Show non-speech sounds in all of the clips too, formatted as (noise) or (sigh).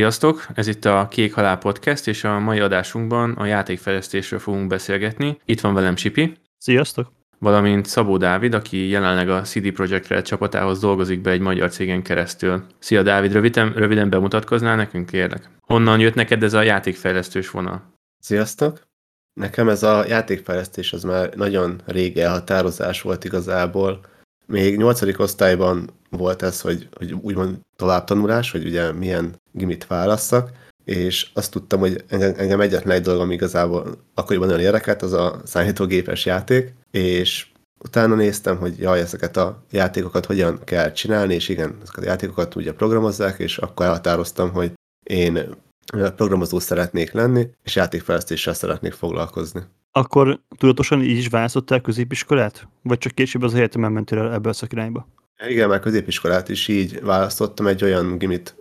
Sziasztok! Ez itt a Kék Halál Podcast, és a mai adásunkban a játékfejlesztésről fogunk beszélgetni. Itt van velem Csipi. Sziasztok! Valamint Szabó Dávid, aki jelenleg a CD Projekt Red csapatához dolgozik be egy magyar cégen keresztül. Szia Dávid, röviden, röviden bemutatkoznál nekünk, kérlek? Honnan jött neked ez a játékfejlesztős vonal? Sziasztok! Nekem ez a játékfejlesztés az már nagyon régi elhatározás volt igazából. Még nyolcadik osztályban volt ez, hogy, hogy úgymond továbbtanulás, hogy ugye milyen gimit válasszak, és azt tudtam, hogy engem, engem egyetlen egy dolog, ami igazából akkoriban nagyon érdekelt, az a számítógépes játék, és utána néztem, hogy jaj, ezeket a játékokat hogyan kell csinálni, és igen, ezeket a játékokat ugye programozzák, és akkor elhatároztam, hogy én programozó szeretnék lenni, és játékfejlesztéssel szeretnék foglalkozni. Akkor tudatosan így is választottál középiskolát? Vagy csak később az egyetemen mentél el ebbe a szakirányba? Igen, már középiskolát is így választottam, egy olyan gimit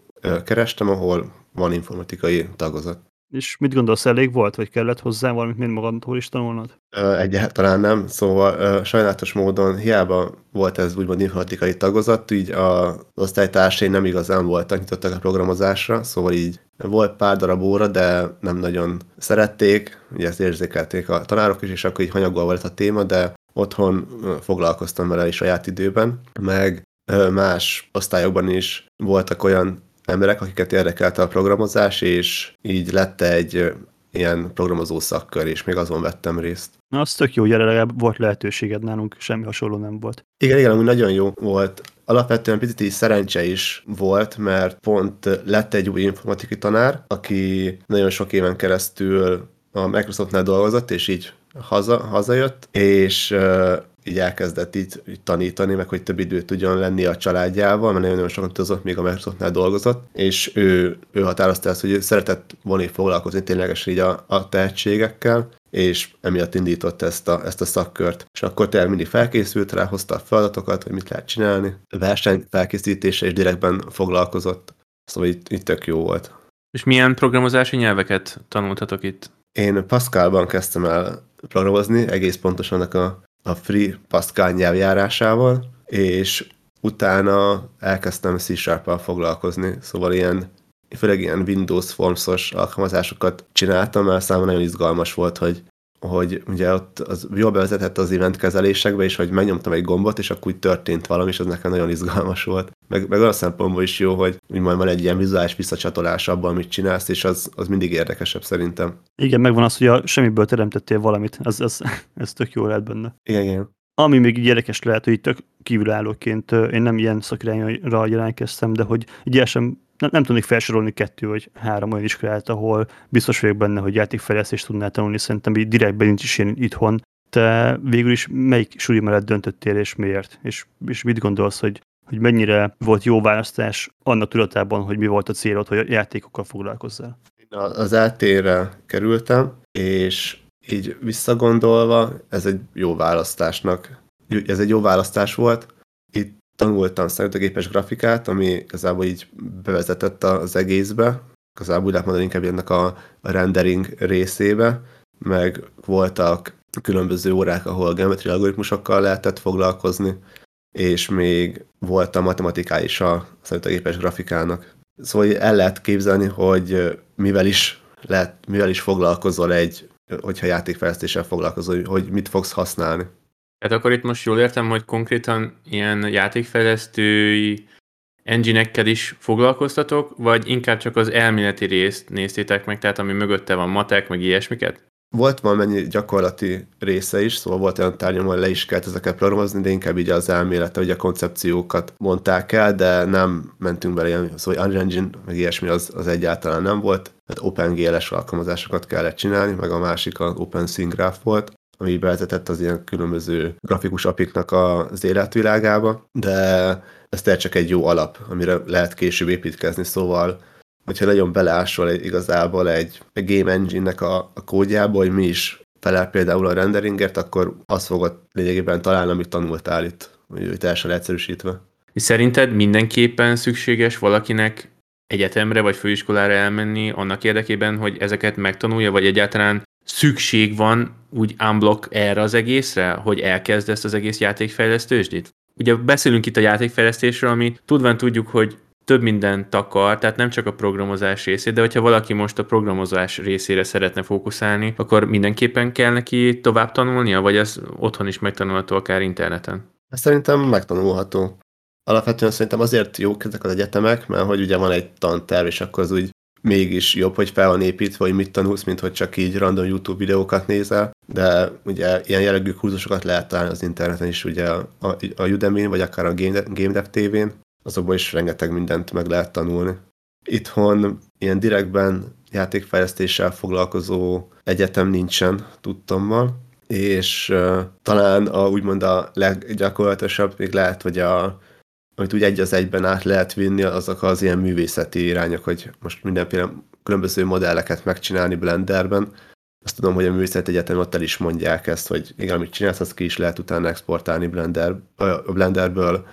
kerestem, ahol van informatikai tagozat. És mit gondolsz, elég volt, vagy kellett hozzá valamit, mint magadtól is tanulnod? Egyáltalán nem, szóval sajnálatos módon hiába volt ez úgymond informatikai tagozat, így az osztálytársai nem igazán voltak nyitottak a programozásra, szóval így volt pár darab óra, de nem nagyon szerették, ugye ezt érzékelték a tanárok is, és akkor így hanyagol volt a téma, de otthon foglalkoztam vele is saját időben, meg más osztályokban is voltak olyan emberek, akiket érdekelte a programozás, és így lett egy ilyen programozó szakkör, és még azon vettem részt. Na, az tök jó, hogy legalább volt lehetőséged nálunk, semmi hasonló nem volt. Igen, igen, amúgy nagyon jó volt. Alapvetően picit is szerencse is volt, mert pont lett egy új informatikai tanár, aki nagyon sok éven keresztül a Microsoftnál dolgozott, és így haza, hazajött, és így elkezdett így, így tanítani, meg hogy több időt tudjon lenni a családjával, mert nagyon-nagyon sokat utazott, még a Microsoftnál dolgozott, és ő, ő határozta ezt, hogy ő szeretett volna foglalkozni ténylegesen így a, a tehetségekkel, és emiatt indított ezt a, ezt a szakkört. És akkor tényleg mindig felkészült rá, hozta a feladatokat, hogy mit lehet csinálni. Verseny felkészítése és direktben foglalkozott. Szóval itt, itt tök jó volt. És milyen programozási nyelveket tanultatok itt? Én Pascalban kezdtem el programozni, egész pontosan a a Free Pascal nyelvjárásával, és utána elkezdtem c foglalkozni, szóval ilyen, főleg ilyen Windows Forms-os alkalmazásokat csináltam, mert számomra nagyon izgalmas volt, hogy hogy ugye ott az jól bevezetett az event kezelésekbe, és hogy megnyomtam egy gombot, és akkor úgy történt valami, és az nekem nagyon izgalmas volt. Meg, meg olyan szempontból is jó, hogy úgymond van egy ilyen vizuális visszacsatolás abban, amit csinálsz, és az, az mindig érdekesebb szerintem. Igen, megvan az, hogy a semmiből teremtettél valamit, ez, ez, (laughs) ez tök jó lehet benne. Igen, igen. Ami még így érdekes lehet, hogy tök kívülállóként én nem ilyen szakirányra jelentkeztem, de hogy így sem nem, nem tudnék felsorolni kettő vagy három olyan iskolát, ahol biztos vagyok benne, hogy játékfejlesztést tudnál tanulni, szerintem így direktben nincs is ilyen itthon. Te végül is melyik suli mellett döntöttél, és miért? És, és mit gondolsz, hogy, hogy mennyire volt jó választás annak tudatában, hogy mi volt a célod, hogy a játékokkal foglalkozzál? Én az eltérre kerültem, és így visszagondolva, ez egy jó választásnak, ez egy jó választás volt. Tanultam számítógépes grafikát, ami igazából így bevezetett az egészbe, igazából úgy lehet mondani inkább ennek a rendering részébe, meg voltak különböző órák, ahol geometriai algoritmusokkal lehetett foglalkozni, és még volt a matematikája is a számítógépes grafikának. Szóval el lehet képzelni, hogy mivel is, lehet, mivel is foglalkozol egy, hogyha játékfejlesztéssel foglalkozol, hogy mit fogsz használni. Tehát akkor itt most jól értem, hogy konkrétan ilyen játékfejlesztői engine is foglalkoztatok, vagy inkább csak az elméleti részt néztétek meg, tehát ami mögötte van matek, meg ilyesmiket? Volt valamennyi gyakorlati része is, szóval volt olyan tárgyam, hogy le is kellett ezeket programozni, de inkább így az elmélete, hogy a koncepciókat mondták el, de nem mentünk bele ilyen, szóval Unreal Engine, meg ilyesmi az, az egyáltalán nem volt. Tehát OpenGL-es alkalmazásokat kellett csinálni, meg a másik az OpenSyngraph volt ami bevezetett az ilyen különböző grafikus apiknak az életvilágába, de ez tényleg csak egy jó alap, amire lehet később építkezni, szóval hogyha nagyon beleásol egy, igazából egy, egy game engine-nek a, a kódjába, hogy mi is felel például a renderingért, akkor azt fogod lényegében találni, amit tanultál itt, hogy teljesen egyszerűsítve. És szerinted mindenképpen szükséges valakinek egyetemre vagy főiskolára elmenni annak érdekében, hogy ezeket megtanulja, vagy egyáltalán szükség van úgy unblock erre az egészre, hogy elkezd ezt az egész játékfejlesztősdit? Ugye beszélünk itt a játékfejlesztésről, ami tudván tudjuk, hogy több mindent takar, tehát nem csak a programozás részét, de hogyha valaki most a programozás részére szeretne fókuszálni, akkor mindenképpen kell neki tovább tanulnia, vagy az otthon is megtanulható akár interneten? Ez szerintem megtanulható. Alapvetően szerintem azért jók ezek az egyetemek, mert hogy ugye van egy tanterv, és akkor az úgy mégis jobb, hogy fel van építve, hogy mit tanulsz, mint hogy csak így random YouTube videókat nézel, de ugye ilyen jellegű kurzusokat lehet találni az interneten is, ugye a, a, udemy vagy akár a Game, Game Dev TV-n, azokból is rengeteg mindent meg lehet tanulni. Itthon ilyen direktben játékfejlesztéssel foglalkozó egyetem nincsen, tudtommal, és uh, talán a, úgymond a leggyakorlatosabb még lehet, hogy a amit úgy egy az egyben át lehet vinni, azok az ilyen művészeti irányok, hogy most mindenféle különböző modelleket megcsinálni Blenderben. Azt tudom, hogy a művészeti egyetem ott el is mondják ezt, hogy igen, amit csinálsz, azt ki is lehet utána exportálni Blender, a Blenderből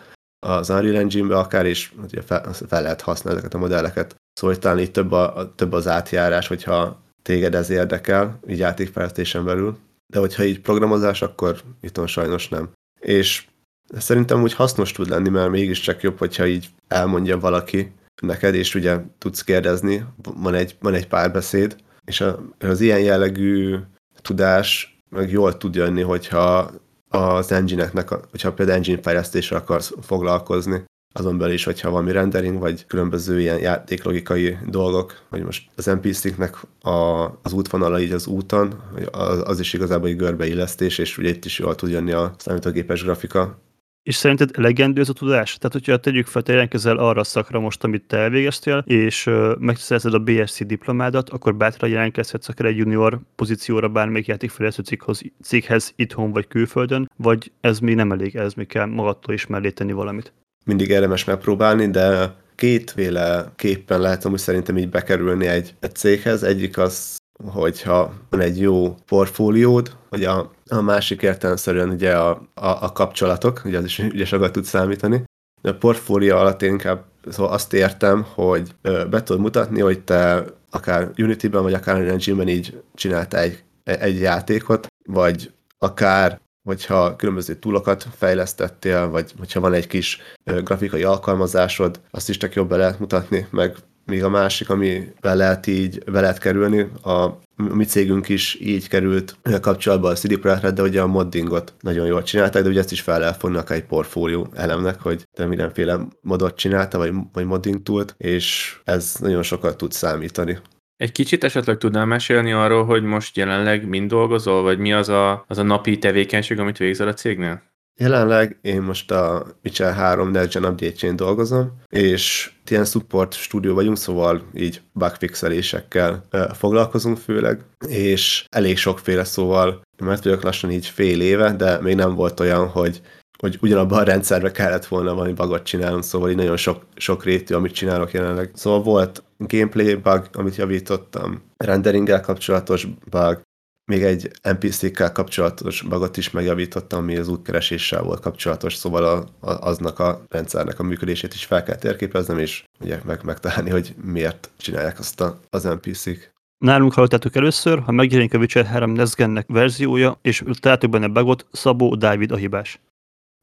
az Unreal Engine-be akár, és ugye fel, fel lehet használni ezeket a modelleket. Szóval talán itt több, a, több az átjárás, hogyha téged ez érdekel, így játékfejlesztésen belül. De hogyha így programozás, akkor itt sajnos nem. És Szerintem úgy hasznos tud lenni, mert mégiscsak jobb, hogyha így elmondja valaki neked, és ugye tudsz kérdezni, van egy, van egy párbeszéd, és az ilyen jellegű tudás meg jól tud jönni, hogyha az engine-eknek, hogyha például engine fejlesztésre akarsz foglalkozni, azon belül is, hogyha valami rendering, vagy különböző ilyen játéklogikai dolgok, vagy most az NPC-knek a, az útvonala így az úton, az, az is igazából egy görbeillesztés, és ugye itt is jól tud jönni a számítógépes grafika, és szerinted elegendő ez a tudás? Tehát, hogyha tegyük fel, te jelentkezel arra a szakra most, amit te elvégeztél, és uh, megszerzed a BSC diplomádat, akkor bátran jelentkezhetsz akár egy junior pozícióra bármelyik játékfejlesztő céghoz, céghez itthon vagy külföldön, vagy ez még nem elég, ez még kell magadtól is mellé tenni valamit? Mindig érdemes megpróbálni, de kétféle képpen lehet amúgy szerintem így bekerülni egy, egy céghez. Egyik az hogyha van egy jó portfóliód, hogy a, a másik értelemszerűen ugye a, a, a kapcsolatok, ugye az is ugye sokat tud számítani. De a portfólió alatt én inkább szóval azt értem, hogy be tudod mutatni, hogy te akár Unity-ben, vagy akár Engine-ben így csináltál egy, egy játékot, vagy akár hogyha különböző túlokat fejlesztettél, vagy hogyha van egy kis grafikai alkalmazásod, azt is csak jobb be lehet mutatni, meg még a másik, ami be lehet így, be lehet kerülni, a mi cégünk is így került kapcsolatba a CD Projekt de ugye a moddingot nagyon jól csinálták, de ugye ezt is fel lehet fogni akár egy portfólió elemnek, hogy te mindenféle modot csinálta, vagy, vagy modding túlt, és ez nagyon sokat tud számítani. Egy kicsit esetleg tudnál mesélni arról, hogy most jelenleg mind dolgozol, vagy mi az a, az a napi tevékenység, amit végzel a cégnél? Jelenleg én most a Witcher 3 Next Gen update dolgozom, és ilyen support stúdió vagyunk, szóval így bugfixelésekkel foglalkozunk főleg, és elég sokféle, szóval mert vagyok lassan így fél éve, de még nem volt olyan, hogy hogy ugyanabban a rendszerbe kellett volna valami bugot csinálnom, szóval így nagyon sok, sok rétű, amit csinálok jelenleg. Szóval volt gameplay bug, amit javítottam, renderinggel kapcsolatos bug, még egy NPC-kkel kapcsolatos bagot is megjavítottam, ami az útkereséssel volt kapcsolatos, szóval a, a, aznak a rendszernek a működését is fel kell térképeznem, és ugye meg, megtalálni, hogy miért csinálják azt a, az NPC-k. Nálunk hallottátok először, ha megjelenik a Witcher 3 Nesgennek verziója, és találtok benne bagot, Szabó Dávid a hibás.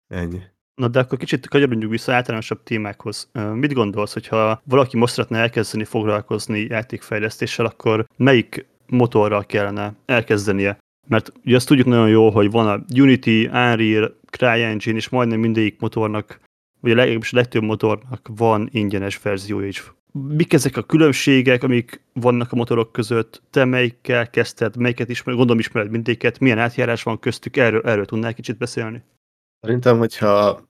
Ennyi. Na de akkor kicsit kanyarodjunk vissza általánosabb témákhoz. Mit gondolsz, hogyha valaki most szeretne elkezdeni foglalkozni játékfejlesztéssel, akkor melyik motorral kellene elkezdenie. Mert ugye azt tudjuk nagyon jól, hogy van a Unity, Unreal, CryEngine, és majdnem mindegyik motornak, vagy a leg, legtöbb motornak van ingyenes verziója is. Mik ezek a különbségek, amik vannak a motorok között? Te melyikkel kezdted, melyiket ismered, gondolom ismered mindéket, milyen átjárás van köztük, erről, erről tudnál kicsit beszélni? Szerintem, hogyha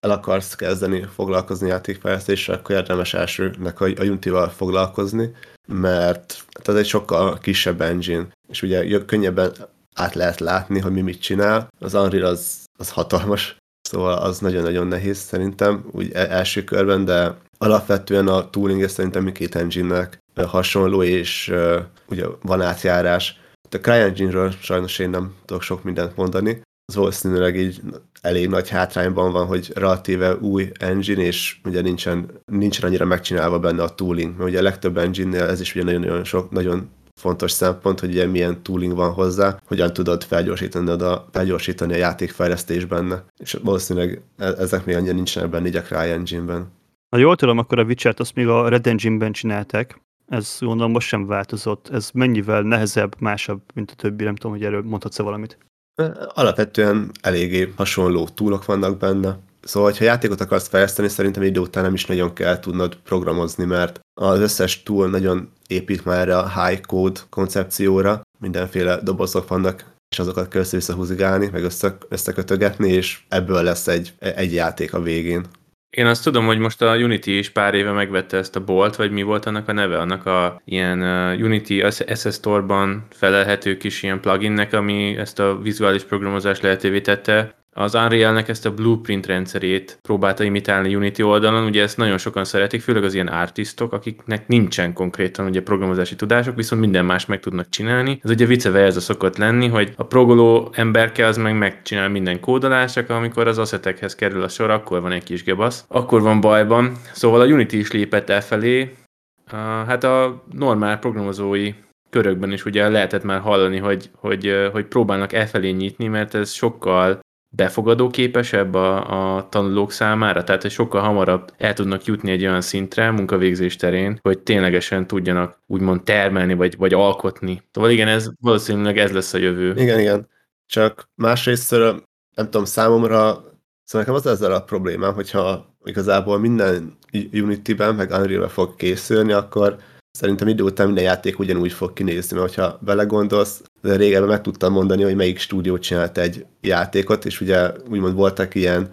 el akarsz kezdeni foglalkozni játékfejlesztéssel, akkor érdemes elsőnek a, a Unity-val foglalkozni, mert ez egy sokkal kisebb engine, és ugye könnyebben át lehet látni, hogy mi mit csinál. Az Unreal az, az hatalmas, szóval az nagyon-nagyon nehéz szerintem, úgy e, első körben, de alapvetően a tooling szerintem mindkét engine-nek hasonló, és ugye van átjárás. A CryEngine-ről sajnos én nem tudok sok mindent mondani, az valószínűleg így elég nagy hátrányban van, hogy relatíve új engine, és ugye nincsen, nincsen annyira megcsinálva benne a tooling. Mert ugye a legtöbb engine-nél ez is ugye nagyon-nagyon sok, nagyon fontos szempont, hogy ugye milyen tooling van hozzá, hogyan tudod felgyorsítani a, felgyorsítani a játékfejlesztés benne. És valószínűleg e, ezek még annyira nincsenek benne így a CryEngine-ben. Ha jól tudom, akkor a Witcher-t azt még a Red Engine-ben csinálták. Ez gondolom most sem változott. Ez mennyivel nehezebb, másabb, mint a többi, nem tudom, hogy erről mondhatsz-e valamit. Alapvetően eléggé hasonló túlok vannak benne. Szóval, ha játékot akarsz fejleszteni, szerintem idő után nem is nagyon kell tudnod programozni, mert az összes túl nagyon épít már erre a high code koncepcióra, mindenféle dobozok vannak, és azokat kell össze-visszahúzigálni, meg össze, összekötögetni, és ebből lesz egy, egy játék a végén. Én azt tudom, hogy most a Unity is pár éve megvette ezt a bolt, vagy mi volt annak a neve, annak a ilyen uh, Unity SS Store-ban felelhető kis ilyen pluginnek, ami ezt a vizuális programozást lehetővé tette, az Unreal-nek ezt a blueprint rendszerét próbálta imitálni Unity oldalon, ugye ezt nagyon sokan szeretik, főleg az ilyen artistok, akiknek nincsen konkrétan ugye programozási tudások, viszont minden más meg tudnak csinálni. Ez ugye vice versa szokott lenni, hogy a progoló emberke az meg megcsinál minden kódolást, csak amikor az asszetekhez kerül a sor, akkor van egy kis gebasz, akkor van bajban. Szóval a Unity is lépett el felé, hát a normál programozói körökben is ugye lehetett már hallani, hogy, hogy, hogy próbálnak elfelé nyitni, mert ez sokkal befogadó képesebb a, a tanulók számára, tehát hogy sokkal hamarabb el tudnak jutni egy olyan szintre munkavégzés terén, hogy ténylegesen tudjanak úgymond termelni, vagy, vagy alkotni. Szóval igen, ez valószínűleg ez lesz a jövő. Igen, igen. Csak másrészt, nem tudom, számomra, szóval nekem az ezzel a problémám, hogyha igazából minden Unity-ben, meg Unreal-ben fog készülni, akkor szerintem idő után minden játék ugyanúgy fog kinézni, mert ha belegondolsz, de régebben meg tudtam mondani, hogy melyik stúdió csinált egy játékot, és ugye úgymond voltak ilyen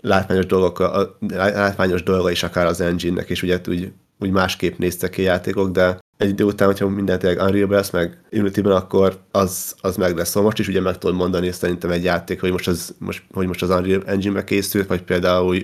látványos dolgok, a, látványos dolga is akár az engine-nek, és ugye úgy, úgy másképp néztek ki játékok, de egy idő után, hogyha minden tényleg unreal lesz, meg Unity-ben, akkor az, az meg lesz. Szóval most is ugye meg tudod mondani szerintem egy játék, hogy most az, most, hogy most az Unreal Engine-be készült, vagy például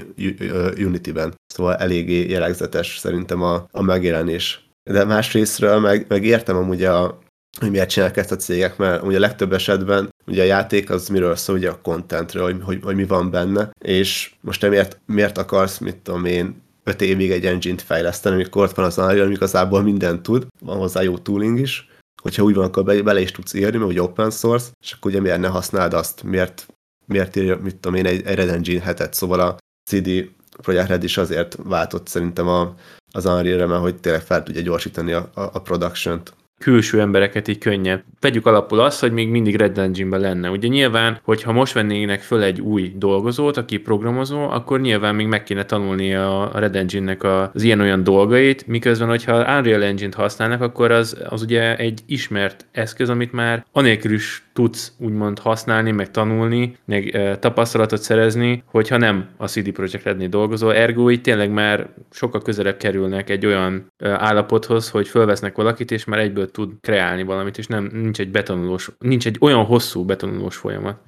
Unity-ben. Szóval eléggé jellegzetes szerintem a, a megjelenés de másrésztről meg, meg értem amúgy a, hogy miért csinálják ezt a cégek, mert ugye a legtöbb esetben ugye a játék az miről szól, ugye a contentről, hogy, hogy, hogy mi van benne, és most te miért, miért akarsz, mit tudom én, öt évig egy engine-t fejleszteni, amikor ott van az Unreal, ami igazából mindent tud, van hozzá jó tooling is, hogyha úgy van, akkor be, bele is tudsz írni, mert ugye open source, és akkor ugye miért ne használd azt, miért, miért írja, mit tudom én, egy, egy Red Engine hetet, szóval a CD Projekt Red is azért váltott szerintem a, az Unreal-re, mert hogy tényleg fel tudja gyorsítani a, a, a production-t külső embereket így könnyebb. Vegyük alapul azt, hogy még mindig Red Engine-ben lenne. Ugye nyilván, hogyha most vennének föl egy új dolgozót, aki programozó, akkor nyilván még meg kéne tanulni a Red Engine-nek az ilyen-olyan dolgait, miközben, hogyha Unreal Engine-t használnak, akkor az, az ugye egy ismert eszköz, amit már anélkül is tudsz úgymond használni, meg tanulni, meg e, tapasztalatot szerezni, hogyha nem a CD Projekt Rednél dolgozol. Ergo így tényleg már sokkal közelebb kerülnek egy olyan e, állapothoz, hogy fölvesznek valakit, és már egyből tud kreálni valamit, és nem, nincs egy betanulós, nincs egy olyan hosszú betanulós folyamat.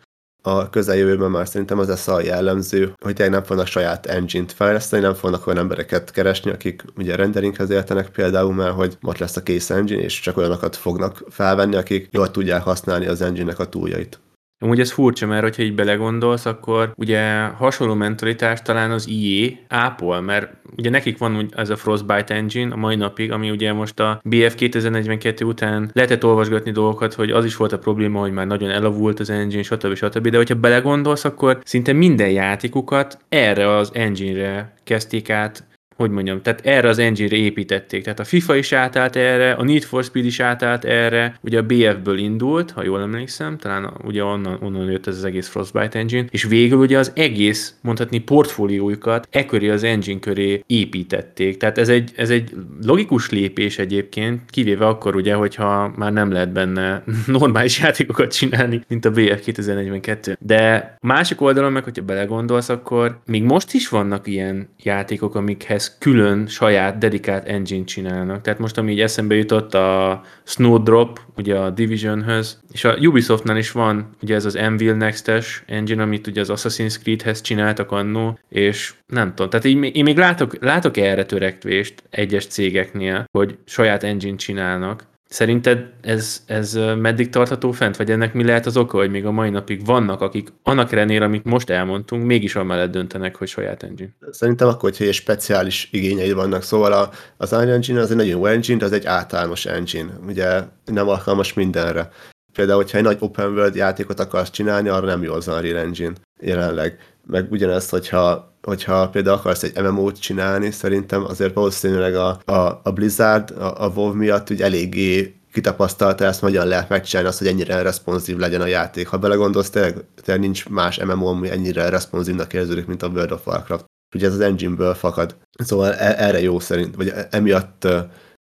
A közeljövőben már szerintem az lesz a jellemző, hogy nem fognak saját engine-t fejleszteni, nem fognak olyan embereket keresni, akik ugye renderinghez értenek például, mert hogy most lesz a kész engine, és csak olyanokat fognak felvenni, akik jól tudják használni az engine-nek a túljait. Amúgy ez furcsa, mert hogyha így belegondolsz, akkor ugye hasonló mentalitás talán az IE ápol, mert ugye nekik van ez a Frostbite engine a mai napig, ami ugye most a BF 2042 után lehetett olvasgatni dolgokat, hogy az is volt a probléma, hogy már nagyon elavult az engine, stb. stb. De hogyha belegondolsz, akkor szinte minden játékukat erre az engine-re kezdték át hogy mondjam, tehát erre az engine-re építették. Tehát a FIFA is átállt erre, a Need for Speed is átállt erre, ugye a BF-ből indult, ha jól emlékszem, talán ugye onnan, onnan jött ez az egész Frostbite engine, és végül ugye az egész, mondhatni, portfóliójukat e köré az engine köré építették. Tehát ez egy, ez egy logikus lépés egyébként, kivéve akkor ugye, hogyha már nem lehet benne (laughs) normális játékokat csinálni, mint a BF 2042. De másik oldalon meg, hogyha belegondolsz, akkor még most is vannak ilyen játékok, amikhez külön saját dedikált engine csinálnak. Tehát most, ami így eszembe jutott a Snowdrop, ugye a Divisionhöz, és a Ubisoftnál is van ugye ez az Anvil Next-es engine, amit ugye az Assassin's Creed-hez csináltak annó, és nem tudom, tehát így, én még látok, látok erre törekvést egyes cégeknél, hogy saját engine csinálnak, Szerinted ez, ez meddig tartható fent, vagy ennek mi lehet az oka, hogy még a mai napig vannak, akik annak ellenére, amit most elmondtunk, mégis amellett döntenek, hogy saját engine? Szerintem akkor, egy speciális igényei vannak, szóval a, az Unreal Engine az egy nagyon jó engine, az egy általános engine, ugye nem alkalmas mindenre. Például, hogyha egy nagy open world játékot akarsz csinálni, arra nem jó az Unreal Engine jelenleg. Meg ugyanezt, hogyha, hogyha például akarsz egy MMO-t csinálni, szerintem azért valószínűleg a, a, a Blizzard, a, a WoW miatt úgy eléggé kitapasztalta ezt, hogyan lehet megcsinálni azt, hogy ennyire responsív legyen a játék. Ha belegondolsz, tényleg, tényleg nincs más MMO, ami ennyire responsívnak érződik, mint a World of Warcraft. Ugye ez az engine-ből fakad. Szóval e- erre jó szerint, vagy emiatt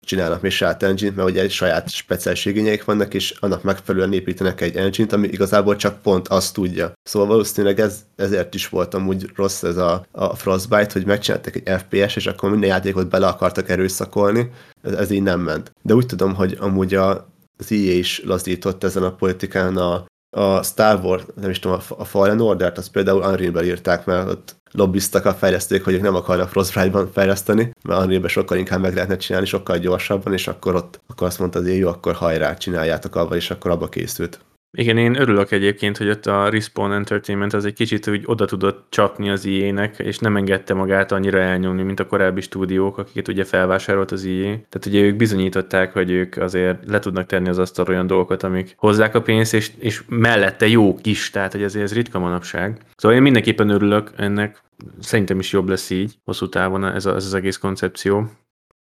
csinálnak még saját engine mert ugye egy saját speciális igényeik vannak, és annak megfelelően építenek egy engine-t, ami igazából csak pont azt tudja. Szóval valószínűleg ez, ezért is voltam úgy rossz ez a, a Frostbite, hogy megcsináltak egy FPS, és akkor minden játékot bele akartak erőszakolni, ez, ez így nem ment. De úgy tudom, hogy amúgy a, az EA is lazított ezen a politikán a, a Star Wars, nem is tudom, a Fallen Order-t, azt például Unreal-ben írták, mert ott lobbiztak a fejlesztők, hogy ők nem akarnak Frostbite-ban fejleszteni, mert unreal sokkal inkább meg lehetne csinálni, sokkal gyorsabban, és akkor ott akkor azt mondta, hogy jó, akkor hajrá, csináljátok abba, és akkor abba készült. Igen, én örülök egyébként, hogy ott a Respawn Entertainment az egy kicsit úgy oda tudott csapni az IE-nek, és nem engedte magát annyira elnyomni, mint a korábbi stúdiók, akiket ugye felvásárolt az IE. Tehát ugye ők bizonyították, hogy ők azért le tudnak tenni az asztal olyan dolgokat, amik hozzák a pénzt, és, és mellette jók is, tehát hogy azért ez ritka manapság. Szóval én mindenképpen örülök ennek, szerintem is jobb lesz így, hosszú távon ez, a, ez az egész koncepció.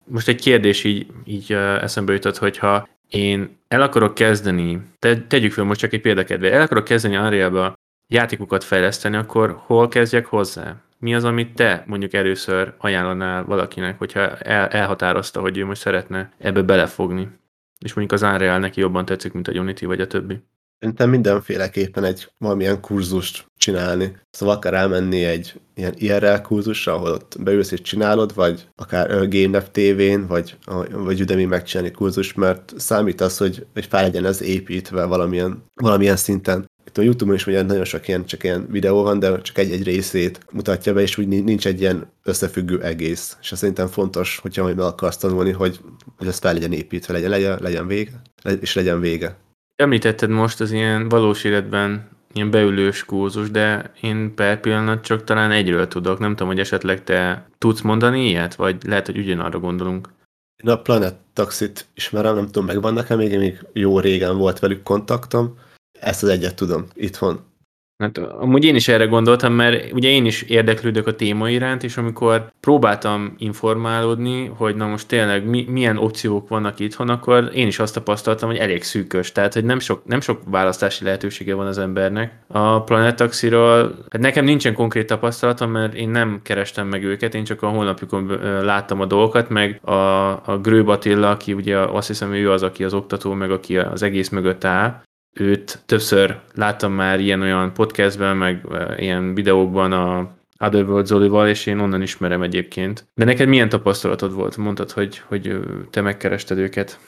Most egy kérdés így, így eszembe jutott, hogyha én el akarok kezdeni, te, tegyük fel most csak egy példakedve, el akarok kezdeni unreal játékokat fejleszteni, akkor hol kezdjek hozzá? Mi az, amit te mondjuk először ajánlanál valakinek, hogyha el, elhatározta, hogy ő most szeretne ebbe belefogni? És mondjuk az Unreal neki jobban tetszik, mint a Unity vagy a többi. Szerintem mindenféleképpen egy valamilyen kurzust csinálni. Szóval akár elmenni egy ilyen IRL kurzusra, ahol ott beülsz és csinálod, vagy akár GameDev TV-n, vagy, vagy Udemy megcsinálni kurzus, mert számít az, hogy, hogy fel legyen ez építve valamilyen, valamilyen szinten. Itt a Youtube-on is ugye nagyon sok ilyen, csak ilyen videó van, de csak egy-egy részét mutatja be, és úgy nincs egy ilyen összefüggő egész. És ez szerintem fontos, hogyha majd meg akarsz tanulni, hogy, hogy ez fel legyen építve, legyen, legyen, legyen vége, és legyen vége. Említetted most az ilyen valós életben ilyen beülős kurzus, de én per pillanat csak talán egyről tudok. Nem tudom, hogy esetleg te tudsz mondani ilyet, vagy lehet, hogy ugyanarra gondolunk. Én a Planet Taxit ismerem, nem tudom, megvannak-e még, még jó régen volt velük kontaktom. Ezt az egyet tudom, itthon. Hát amúgy én is erre gondoltam, mert ugye én is érdeklődök a téma iránt, és amikor próbáltam informálódni, hogy na most tényleg mi, milyen opciók vannak itthon, akkor én is azt tapasztaltam, hogy elég szűkös, tehát hogy nem sok, nem sok választási lehetősége van az embernek. A Planet Taxiról, hát nekem nincsen konkrét tapasztalatom, mert én nem kerestem meg őket, én csak a honlapjukon láttam a dolgokat, meg a, a Grőb Attila, aki ugye azt hiszem ő az, aki az oktató, meg aki az egész mögött áll, őt többször láttam már ilyen-olyan podcastben, meg ilyen videókban a Otherworld Zolival, és én onnan ismerem egyébként. De neked milyen tapasztalatod volt? Mondtad, hogy, hogy te megkerested őket.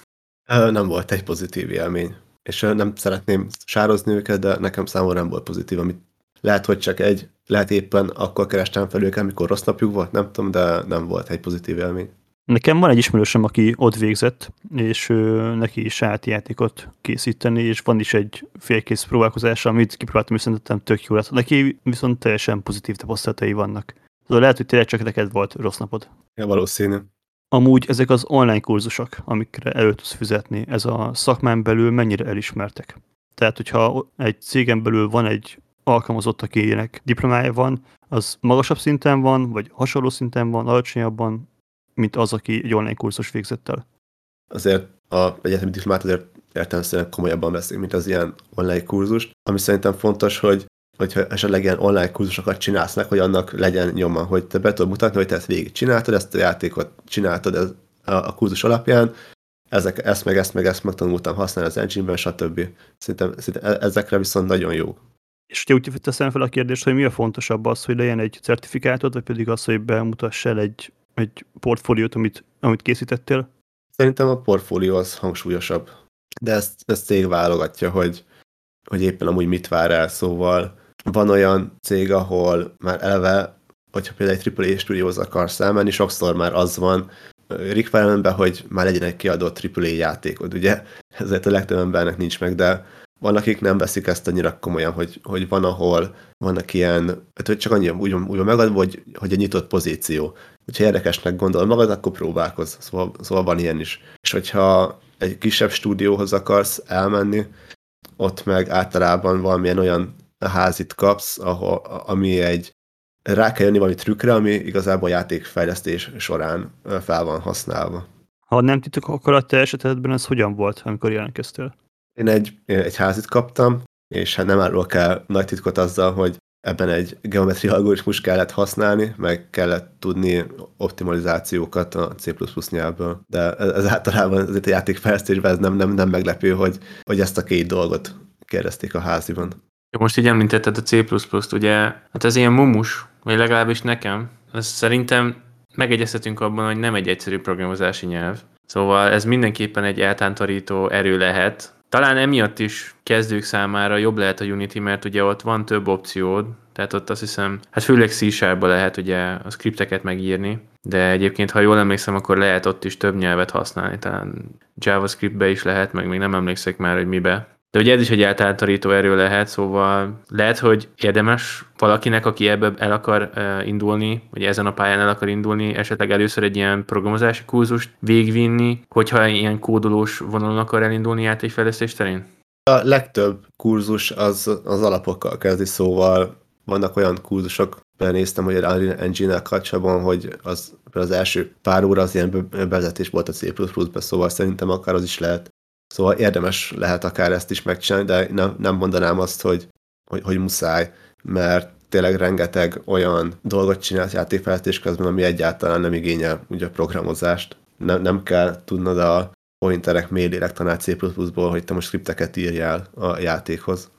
Nem volt egy pozitív élmény. És nem szeretném sározni őket, de nekem számomra nem volt pozitív, amit lehet, hogy csak egy, lehet éppen akkor kerestem fel őket, amikor rossz napjuk volt, nem tudom, de nem volt egy pozitív élmény. Nekem van egy ismerősöm, aki ott végzett, és ő, neki is saját játékot készíteni, és van is egy félkész próbálkozás, amit kipróbáltam, és szerintem tök jó lett. Neki viszont teljesen pozitív tapasztalatai vannak. Szóval lehet, hogy tényleg csak neked volt rossz napod. Ja, valószínű. Amúgy ezek az online kurzusok, amikre elő tudsz fizetni, ez a szakmán belül mennyire elismertek? Tehát, hogyha egy cégen belül van egy alkalmazott, akinek diplomája van, az magasabb szinten van, vagy hasonló szinten van, alacsonyabban, mint az, aki egy online kurzus végzett el. Azért a egyetemi diplomát azért értelemszerűen komolyabban veszik, mint az ilyen online kurzust, ami szerintem fontos, hogy hogyha esetleg ilyen online kurzusokat csinálsz meg, hogy annak legyen nyoma, hogy te be tudod mutatni, hogy te ezt végig csináltad, ezt a játékot csináltad ez a, a kurzus alapján, ezek, ezt meg ezt meg ezt megtanultam használni az engine-ben, stb. Szerintem, szerintem e, ezekre viszont nagyon jó. És ugye úgy teszem fel a kérdést, hogy mi a fontosabb az, hogy legyen egy certifikátod, vagy pedig az, hogy bemutass el egy egy portfóliót, amit, amit készítettél? Szerintem a portfólió az hangsúlyosabb. De ezt, ezt cég válogatja, hogy, hogy éppen amúgy mit vár el, szóval van olyan cég, ahol már eleve, hogyha például egy AAA stúdióhoz akarsz elmenni, sokszor már az van requirement hogy már legyen egy kiadott AAA játékod, ugye? Ezért a legtöbb embernek nincs meg, de van, akik nem veszik ezt annyira komolyan, hogy, hogy van, ahol vannak ilyen, hát, hogy csak annyi úgy, úgy megadva, hogy, hogy egy nyitott pozíció. Hogyha érdekesnek gondol magad, akkor próbálkozz. Szóval, szóval van ilyen is. És hogyha egy kisebb stúdióhoz akarsz elmenni, ott meg általában valamilyen olyan házit kapsz, ahol, ami egy rá kell jönni valami trükkre, ami igazából a játékfejlesztés során fel van használva. Ha nem titok, akkor a te esetedben ez hogyan volt, amikor jelentkeztél? Én egy, egy házit kaptam, és hát nem árulok el nagy titkot azzal, hogy ebben egy geometri algoritmus kellett használni, meg kellett tudni optimalizációkat a C++ nyelvből. De ez általában azért a játékfejlesztésben ez nem, nem, nem meglepő, hogy, hogy ezt a két dolgot kérdezték a háziban. Most így említetted a C++-t, ugye, hát ez ilyen mumus, vagy legalábbis nekem. Ez szerintem megegyezhetünk abban, hogy nem egy egyszerű programozási nyelv. Szóval ez mindenképpen egy eltántorító erő lehet, talán emiatt is kezdők számára jobb lehet a Unity, mert ugye ott van több opciód, tehát ott azt hiszem, hát főleg c lehet ugye a skripteket megírni, de egyébként, ha jól emlékszem, akkor lehet ott is több nyelvet használni, talán JavaScriptbe is lehet, meg még nem emlékszek már, hogy mibe. De ugye ez is egy eltántorító erő lehet, szóval lehet, hogy érdemes valakinek, aki ebbe el akar indulni, vagy ezen a pályán el akar indulni, esetleg először egy ilyen programozási kurzust végvinni, hogyha ilyen kódolós vonalon akar elindulni játékfejlesztés terén? A legtöbb kurzus az, az alapokkal kezdi, szóval vannak olyan kurzusok, néztem, hogy az Unreal Engine-nel kapcsolatban, hogy az, az első pár óra az ilyen bevezetés volt a C++-be, szóval szerintem akár az is lehet Szóval érdemes lehet akár ezt is megcsinálni, de nem, nem mondanám azt, hogy, hogy, hogy muszáj, mert tényleg rengeteg olyan dolgot csinálsz játékfejlesztés közben, ami egyáltalán nem igényel ugye a programozást. Nem, nem kell tudnod a pointerek mély tanát C++-ból, hogy te most skripteket írjál a játékhoz.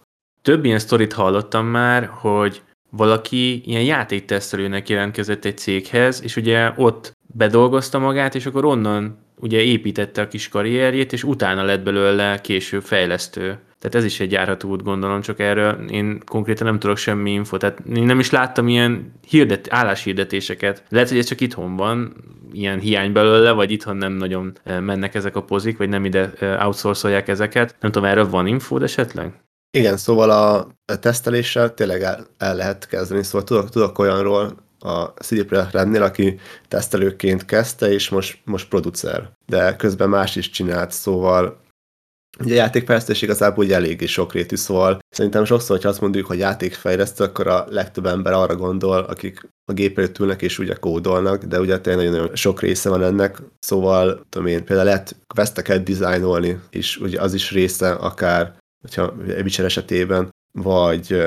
Több ilyen sztorit hallottam már, hogy valaki ilyen játéktesztelőnek jelentkezett egy céghez, és ugye ott bedolgozta magát, és akkor onnan ugye építette a kis karrierjét, és utána lett belőle később fejlesztő. Tehát ez is egy járható út, gondolom, csak erről én konkrétan nem tudok semmi info. Tehát én nem is láttam ilyen hirdet, álláshirdetéseket. Lehet, hogy ez csak itthon van, ilyen hiány belőle, vagy itthon nem nagyon eh, mennek ezek a pozik, vagy nem ide eh, outsourcolják ezeket. Nem tudom, erről van info esetleg? Igen, szóval a teszteléssel tényleg el, el lehet kezdeni, szóval tudok, tudok olyanról, a CD Projektnél, aki tesztelőként kezdte, és most, most producer. De közben más is csinált, szóval Ugye a játékfejlesztés igazából ugye eléggé sokrétű, szóval szerintem sokszor, hogyha azt mondjuk, hogy játékfejlesztő, akkor a legtöbb ember arra gondol, akik a gép előtt ülnek és ugye kódolnak, de ugye tényleg nagyon sok része van ennek, szóval tudom én, például lehet questeket dizájnolni, és ugye az is része akár, hogyha egy esetében, vagy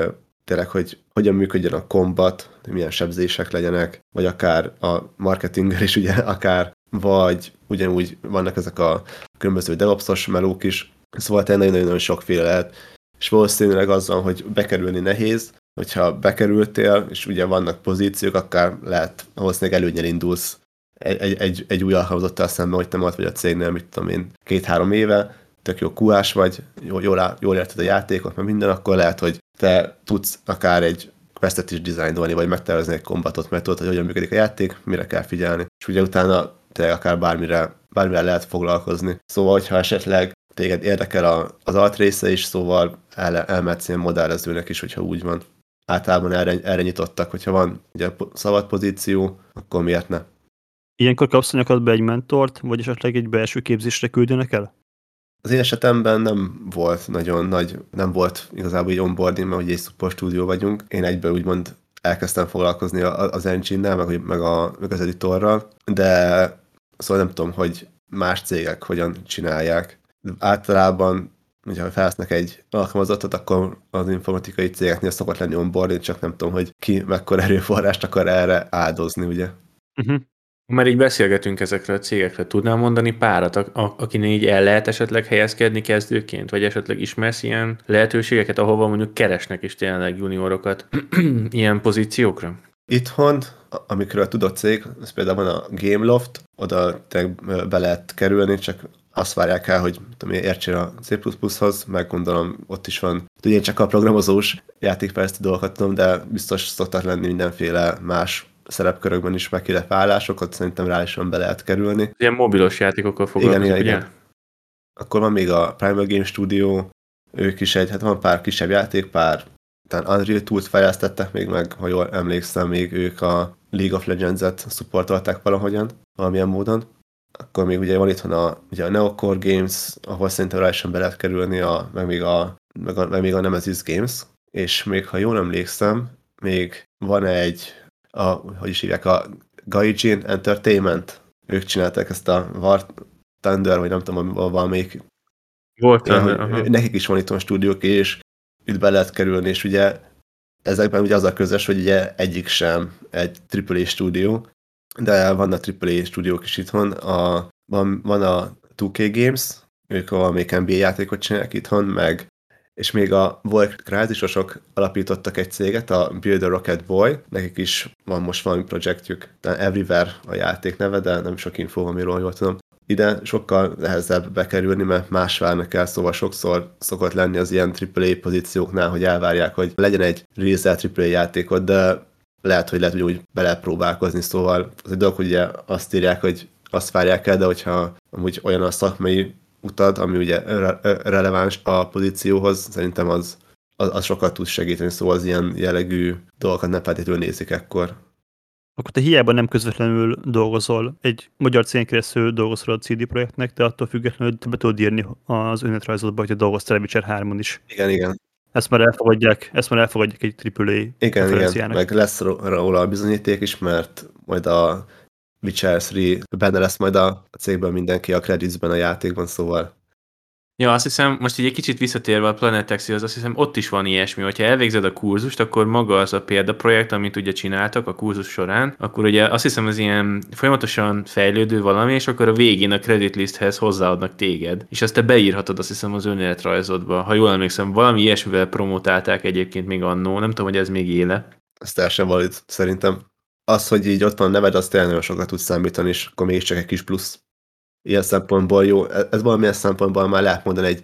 tényleg, hogy hogyan működjön a kombat, milyen sebzések legyenek, vagy akár a marketingger is (laughs) ugye, akár, vagy ugyanúgy vannak ezek a különböző DevOps-os melók is, szóval tényleg nagyon-nagyon sokféle lehet, és valószínűleg azzal, hogy bekerülni nehéz, hogyha bekerültél, és ugye vannak pozíciók, akár lehet valószínűleg előnyel indulsz. Egy, egy, egy, egy új alkalmazottal szemben, hogy te majd vagy a cégnél, mit tudom én, két-három éve, tök jó kuás vagy, jól, jól, jól érted a játékot, mert minden, akkor lehet, hogy te tudsz akár egy questet is dizájnolni, vagy megtervezni egy kombatot, mert tudod, hogy hogyan működik a játék, mire kell figyelni. És ugye utána te akár bármire, bármire lehet foglalkozni. Szóval, hogyha esetleg téged érdekel a, az alt része is, szóval el, elmehetsz ilyen modellezőnek is, hogyha úgy van. Általában erre, erre nyitottak, hogyha van ugye szabad pozíció, akkor miért ne? Ilyenkor kapsz be egy mentort, vagy esetleg egy belső képzésre küldenek el? Az én esetemben nem volt nagyon nagy, nem volt igazából egy onboarding, mert ugye egy support stúdió vagyunk. Én egyből úgymond elkezdtem foglalkozni az engine-nel, meg, meg, a, meg az editorral, de szóval nem tudom, hogy más cégek hogyan csinálják. Általában, hogyha felhasználnak egy alkalmazottat, akkor az informatikai cégeknél szokott lenni onboarding, csak nem tudom, hogy ki mekkora erőforrást akar erre áldozni, ugye. Uh-huh. Már így beszélgetünk ezekről a cégekről, tudnál mondani párat, a- így el lehet esetleg helyezkedni kezdőként, vagy esetleg ismersz ilyen lehetőségeket, ahova mondjuk keresnek is tényleg juniorokat (clears throat) ilyen pozíciókra? Itthon, amikről tudott cég, az például van a Gameloft, oda be lehet kerülni, csak azt várják el, hogy tudom, értsél a C++-hoz, meg gondolom ott is van, ugye én csak a programozós játékfejlesztő dolgokat tudom, de biztos szoktak lenni mindenféle más szerepkörökben is megkérdezett állásokat, szerintem rá is van be lehet kerülni. Ilyen mobilos játékokkal foglalkozik, igen, igen, ugye? Igen. Akkor van még a Primal Game Studio, ők is egy, hát van pár kisebb játék, pár talán Unreal Tools fejlesztettek még meg, ha jól emlékszem, még ők a League of Legends-et supportolták valahogyan, valamilyen módon. Akkor még ugye van itthon a, ugye a Neocore Games, ahol szerintem rá is be lehet kerülni, a, meg, még a, meg, a, meg még a Nemesis Games, és még ha jól emlékszem, még van egy a, hogy is hívják, a Gaijin Entertainment. Ők csinálták ezt a War Thunder, vagy nem tudom, valamelyik. Volt Thunder, aha. nekik is van itthon stúdiók, és itt be lehet kerülni, és ugye ezekben ugye az a közös, hogy ugye egyik sem egy AAA stúdió, de vannak AAA stúdiók is itthon. A, van, van a 2K Games, ők valamelyik NBA játékot csinálják itthon, meg és még a volt krázisosok alapítottak egy céget, a Build a Rocket Boy, nekik is van most valami projektjük, de Everywhere a játék neve, de nem sok info, amiről jól tudom. Ide sokkal nehezebb bekerülni, mert más várnak el, szóval sokszor szokott lenni az ilyen AAA pozícióknál, hogy elvárják, hogy legyen egy release AAA játékot, de lehet, hogy lehet úgy belepróbálkozni, szóval az egy dolog, hogy ugye azt írják, hogy azt várják el, de hogyha amúgy olyan a szakmai utad, ami ugye re- releváns a pozícióhoz, szerintem az, az, az sokat tud segíteni, szóval az ilyen jellegű dolgokat ne feltétlenül nézik ekkor. Akkor te hiába nem közvetlenül dolgozol, egy magyar cégén keresztül dolgozol a CD projektnek, de attól függetlenül be tudod írni az önéletrajzodba, hogy dolgoztál a Witcher 3-on is. Igen, igen. Ezt már elfogadják, ezt már elfogadják egy AAA Igen, igen, meg lesz ró- róla a bizonyíték is, mert majd a Witcher 3 benne lesz majd a cégben mindenki a creditsben a játékban, szóval Ja, azt hiszem, most így egy kicsit visszatérve a Planet X-hez, azt hiszem ott is van ilyesmi, hogyha elvégzed a kurzust, akkor maga az a példaprojekt, amit ugye csináltak a kurzus során, akkor ugye azt hiszem az ilyen folyamatosan fejlődő valami, és akkor a végén a credit listhez hozzáadnak téged, és azt te beírhatod azt hiszem az önéletrajzodba. Ha jól emlékszem, valami ilyesmivel promotálták egyébként még annó, nem tudom, hogy ez még éle. ez teljesen valid szerintem. Az, hogy így ott van a neved, az tényleg nagyon sokat tud számítani, és akkor mégiscsak egy kis plusz. Ilyen szempontból jó, ez valamilyen szempontból már lehet mondani egy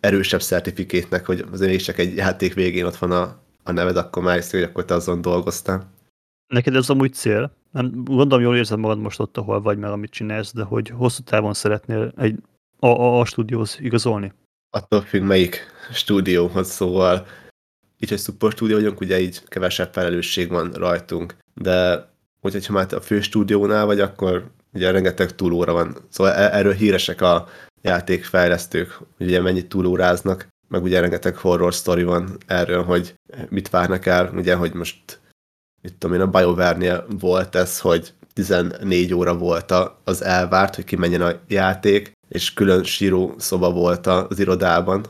erősebb szertifikétnek, hogy azért mégiscsak egy játék végén ott van a, a neved, akkor már hiszi, hogy akkor te azon dolgoztál. Neked ez amúgy cél? Nem, gondolom jól érzed magad most ott, ahol vagy, meg amit csinálsz, de hogy hosszú távon szeretnél egy a, a, a stúdióhoz igazolni. Attól függ, melyik stúdióhoz, szóval így, hogy support stúdió vagyunk, ugye így kevesebb felelősség van rajtunk, de hogyha már a fő stúdiónál vagy, akkor ugye rengeteg túlóra van. Szóval e- erről híresek a játékfejlesztők, hogy ugye mennyit túlóráznak, meg ugye rengeteg horror story van erről, hogy mit várnak el, ugye, hogy most mit tudom én, a BioWare-nél volt ez, hogy 14 óra volt az elvárt, hogy kimenjen a játék, és külön síró szoba volt az irodában.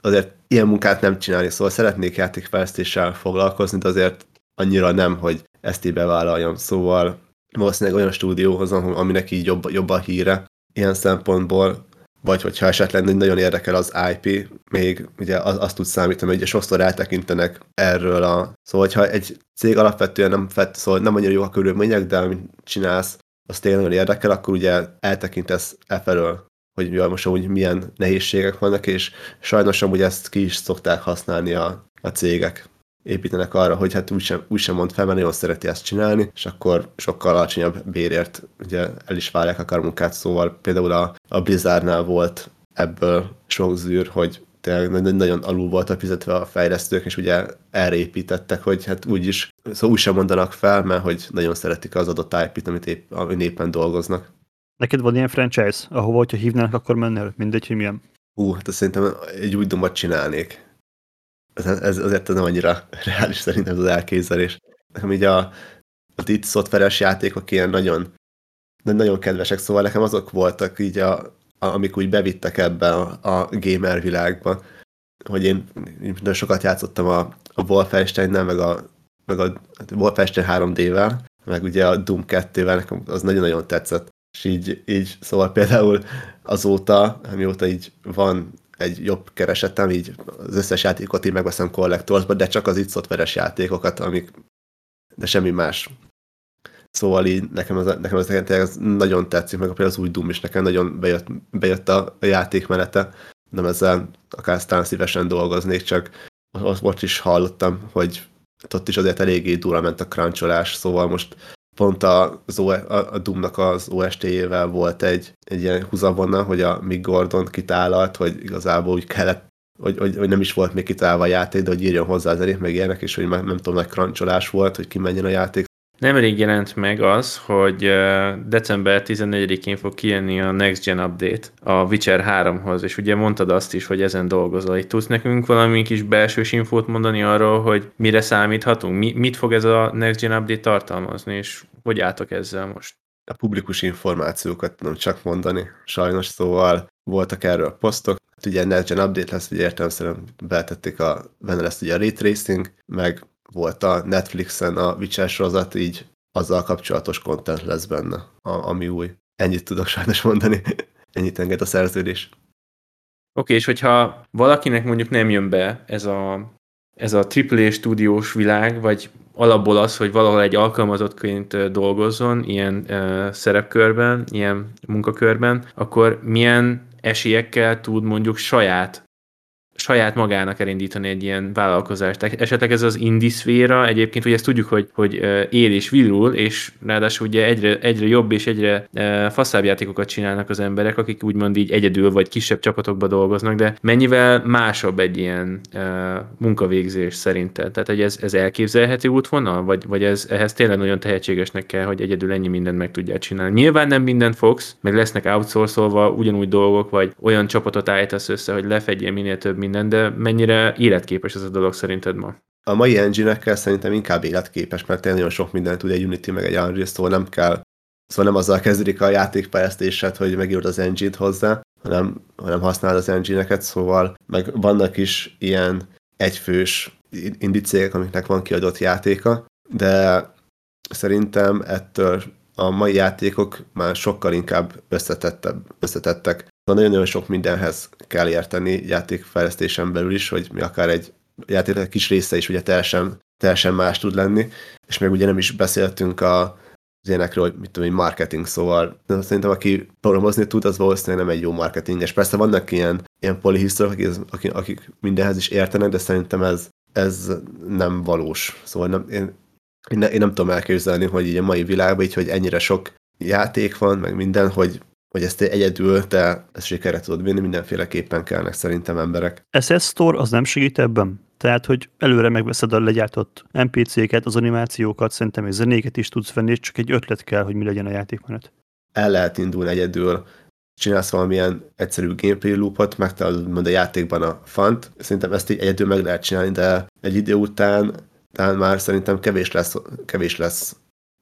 Azért ilyen munkát nem csinálni, szóval szeretnék játékfejlesztéssel foglalkozni, de azért annyira nem, hogy ezt így bevállaljam. Szóval valószínűleg olyan stúdióhoz, aminek így jobb, jobb a híre ilyen szempontból, vagy hogyha esetleg nagyon érdekel az IP, még ugye az, azt tud számítani, hogy ugye sokszor eltekintenek erről a... Szóval, hogyha egy cég alapvetően nem, fett, szóval nem annyira jó a körülmények, de amit csinálsz, az tényleg nagyon érdekel, akkor ugye eltekintesz e felől, hogy jaj, most amúgy milyen nehézségek vannak, és sajnos amúgy ezt ki is szokták használni a, a cégek. Építenek arra, hogy hát úgysem, úgysem mond fel, mert nagyon szereti ezt csinálni, és akkor sokkal alacsonyabb bérért ugye el is várják a karmunkát, szóval például a, a Blizzardnál volt ebből sok zűr, hogy tényleg na- nagyon alul voltak fizetve a fejlesztők, és ugye erre építettek, hogy hát úgyis, szóval úgy sem mondanak fel, mert hogy nagyon szeretik az adott IP-t, amit épp, amin éppen dolgoznak. Neked van ilyen franchise, ahova, hogyha hívnának, akkor mennél, mindegy, hogy milyen. Hú, hát azt szerintem egy úgy dombot csinálnék. Ez, ez azért nem annyira (laughs) reális szerintem ez az elképzelés. Nekem így a, a itt szoftveres játékok ilyen nagyon, nagyon kedvesek, szóval nekem azok voltak így, a, a, amik úgy bevittek ebbe a, a gamer világba, hogy én én nagyon sokat játszottam a, a Wolfenstein-nel, meg a, meg a Wolfenstein 3D-vel, meg ugye a Doom 2-vel, nekem az nagyon-nagyon tetszett. És így, így, szóval például azóta, amióta így van egy jobb keresetem, így az összes játékot így megveszem kollektorsba, de csak az itt szoftveres játékokat, amik, de semmi más. Szóval így nekem az, nekem az, nekem az nagyon tetszik, meg például az új Doom is nekem nagyon bejött, bejött a, a játékmenete, nem ezzel akár aztán szívesen dolgoznék, csak ott is hallottam, hogy ott is azért eléggé durva ment a cruncholás, szóval most pont az o, a, a Doom-nak az OST-jével volt egy, egy ilyen húzavonna, hogy a Mick Gordon kitálalt, hogy igazából úgy kellett, hogy, hogy, hogy nem is volt még kitálva a játék, de hogy írjon hozzá az zenét, meg ilyenek, és hogy már nem tudom, nagy cruncholás volt, hogy kimenjen a játék. Nemrég jelent meg az, hogy december 14-én fog kijönni a Next Gen Update a Witcher 3-hoz, és ugye mondtad azt is, hogy ezen dolgozol. Itt tudsz nekünk valami kis belsős infót mondani arról, hogy mire számíthatunk? Mi, mit fog ez a Next Gen Update tartalmazni, és hogy álltok ezzel most? A publikus információkat tudom csak mondani, sajnos, szóval voltak erről posztok, hát ugye Next Gen Update lesz, ugye értelemszerűen betették a, benne lesz ugye a Ray Tracing, meg volt a Netflixen a Witcher sorozat, így azzal kapcsolatos content lesz benne, a, ami új. Ennyit tudok sajnos mondani. (laughs) Ennyit enged a szerződés. Oké, okay, és hogyha valakinek mondjuk nem jön be ez a, ez a AAA stúdiós világ, vagy alapból az, hogy valahol egy alkalmazottként dolgozzon ilyen uh, szerepkörben, ilyen munkakörben, akkor milyen esélyekkel tud mondjuk saját saját magának elindítani egy ilyen vállalkozást. Esetleg ez az indiszféra, egyébként ugye ezt tudjuk, hogy, hogy él és virul, és ráadásul ugye egyre, egyre jobb és egyre faszább játékokat csinálnak az emberek, akik úgymond így egyedül vagy kisebb csapatokba dolgoznak, de mennyivel másabb egy ilyen munkavégzés szerinted? Tehát, hogy ez, ez elképzelhető útvonal, vagy, vagy ez ehhez tényleg nagyon tehetségesnek kell, hogy egyedül ennyi mindent meg tudják csinálni. Nyilván nem mindent fogsz, meg lesznek outsourcolva ugyanúgy dolgok, vagy olyan csapatot állítasz össze, hogy lefedjél minél több minden, de mennyire életképes ez a dolog szerinted ma? A mai engine szerintem inkább életképes, mert tényleg nagyon sok mindent tud egy Unity meg egy Unreal, szóval nem kell Szóval nem azzal kezdődik a játékfejlesztésed, hogy megírod az engine-t hozzá, hanem, hanem használod az engine-eket, szóval meg vannak is ilyen egyfős indicégek, amiknek van kiadott játéka, de szerintem ettől a mai játékok már sokkal inkább összetettebb, összetettek. Nagyon-nagyon sok mindenhez kell érteni játékfejlesztésen belül is, hogy mi akár egy játék egy kis része is ugye teljesen, teljesen más tud lenni, és még ugye nem is beszéltünk a, az ilyenekről, hogy mit tudom én, marketing, szóval szerintem aki programozni tud, az valószínűleg nem egy jó marketinges. Persze vannak ilyen, ilyen polihisztorok, akik, akik, akik mindenhez is értenek, de szerintem ez, ez nem valós. Szóval nem, én, én, ne, én nem tudom elképzelni, hogy így a mai világban így, hogy ennyire sok játék van, meg minden, hogy hogy ezt egyedül te ezt sikerre tudod vinni, mindenféleképpen kellnek szerintem emberek. SS Store az nem segít ebben? Tehát, hogy előre megveszed a legyártott NPC-ket, az animációkat, szerintem egy zenéket is tudsz venni, és csak egy ötlet kell, hogy mi legyen a játékmenet. El lehet indulni egyedül, csinálsz valamilyen egyszerű gameplay loopot, megtalálod a játékban a fant. Szerintem ezt így egyedül meg lehet csinálni, de egy idő után talán már szerintem kevés lesz, kevés lesz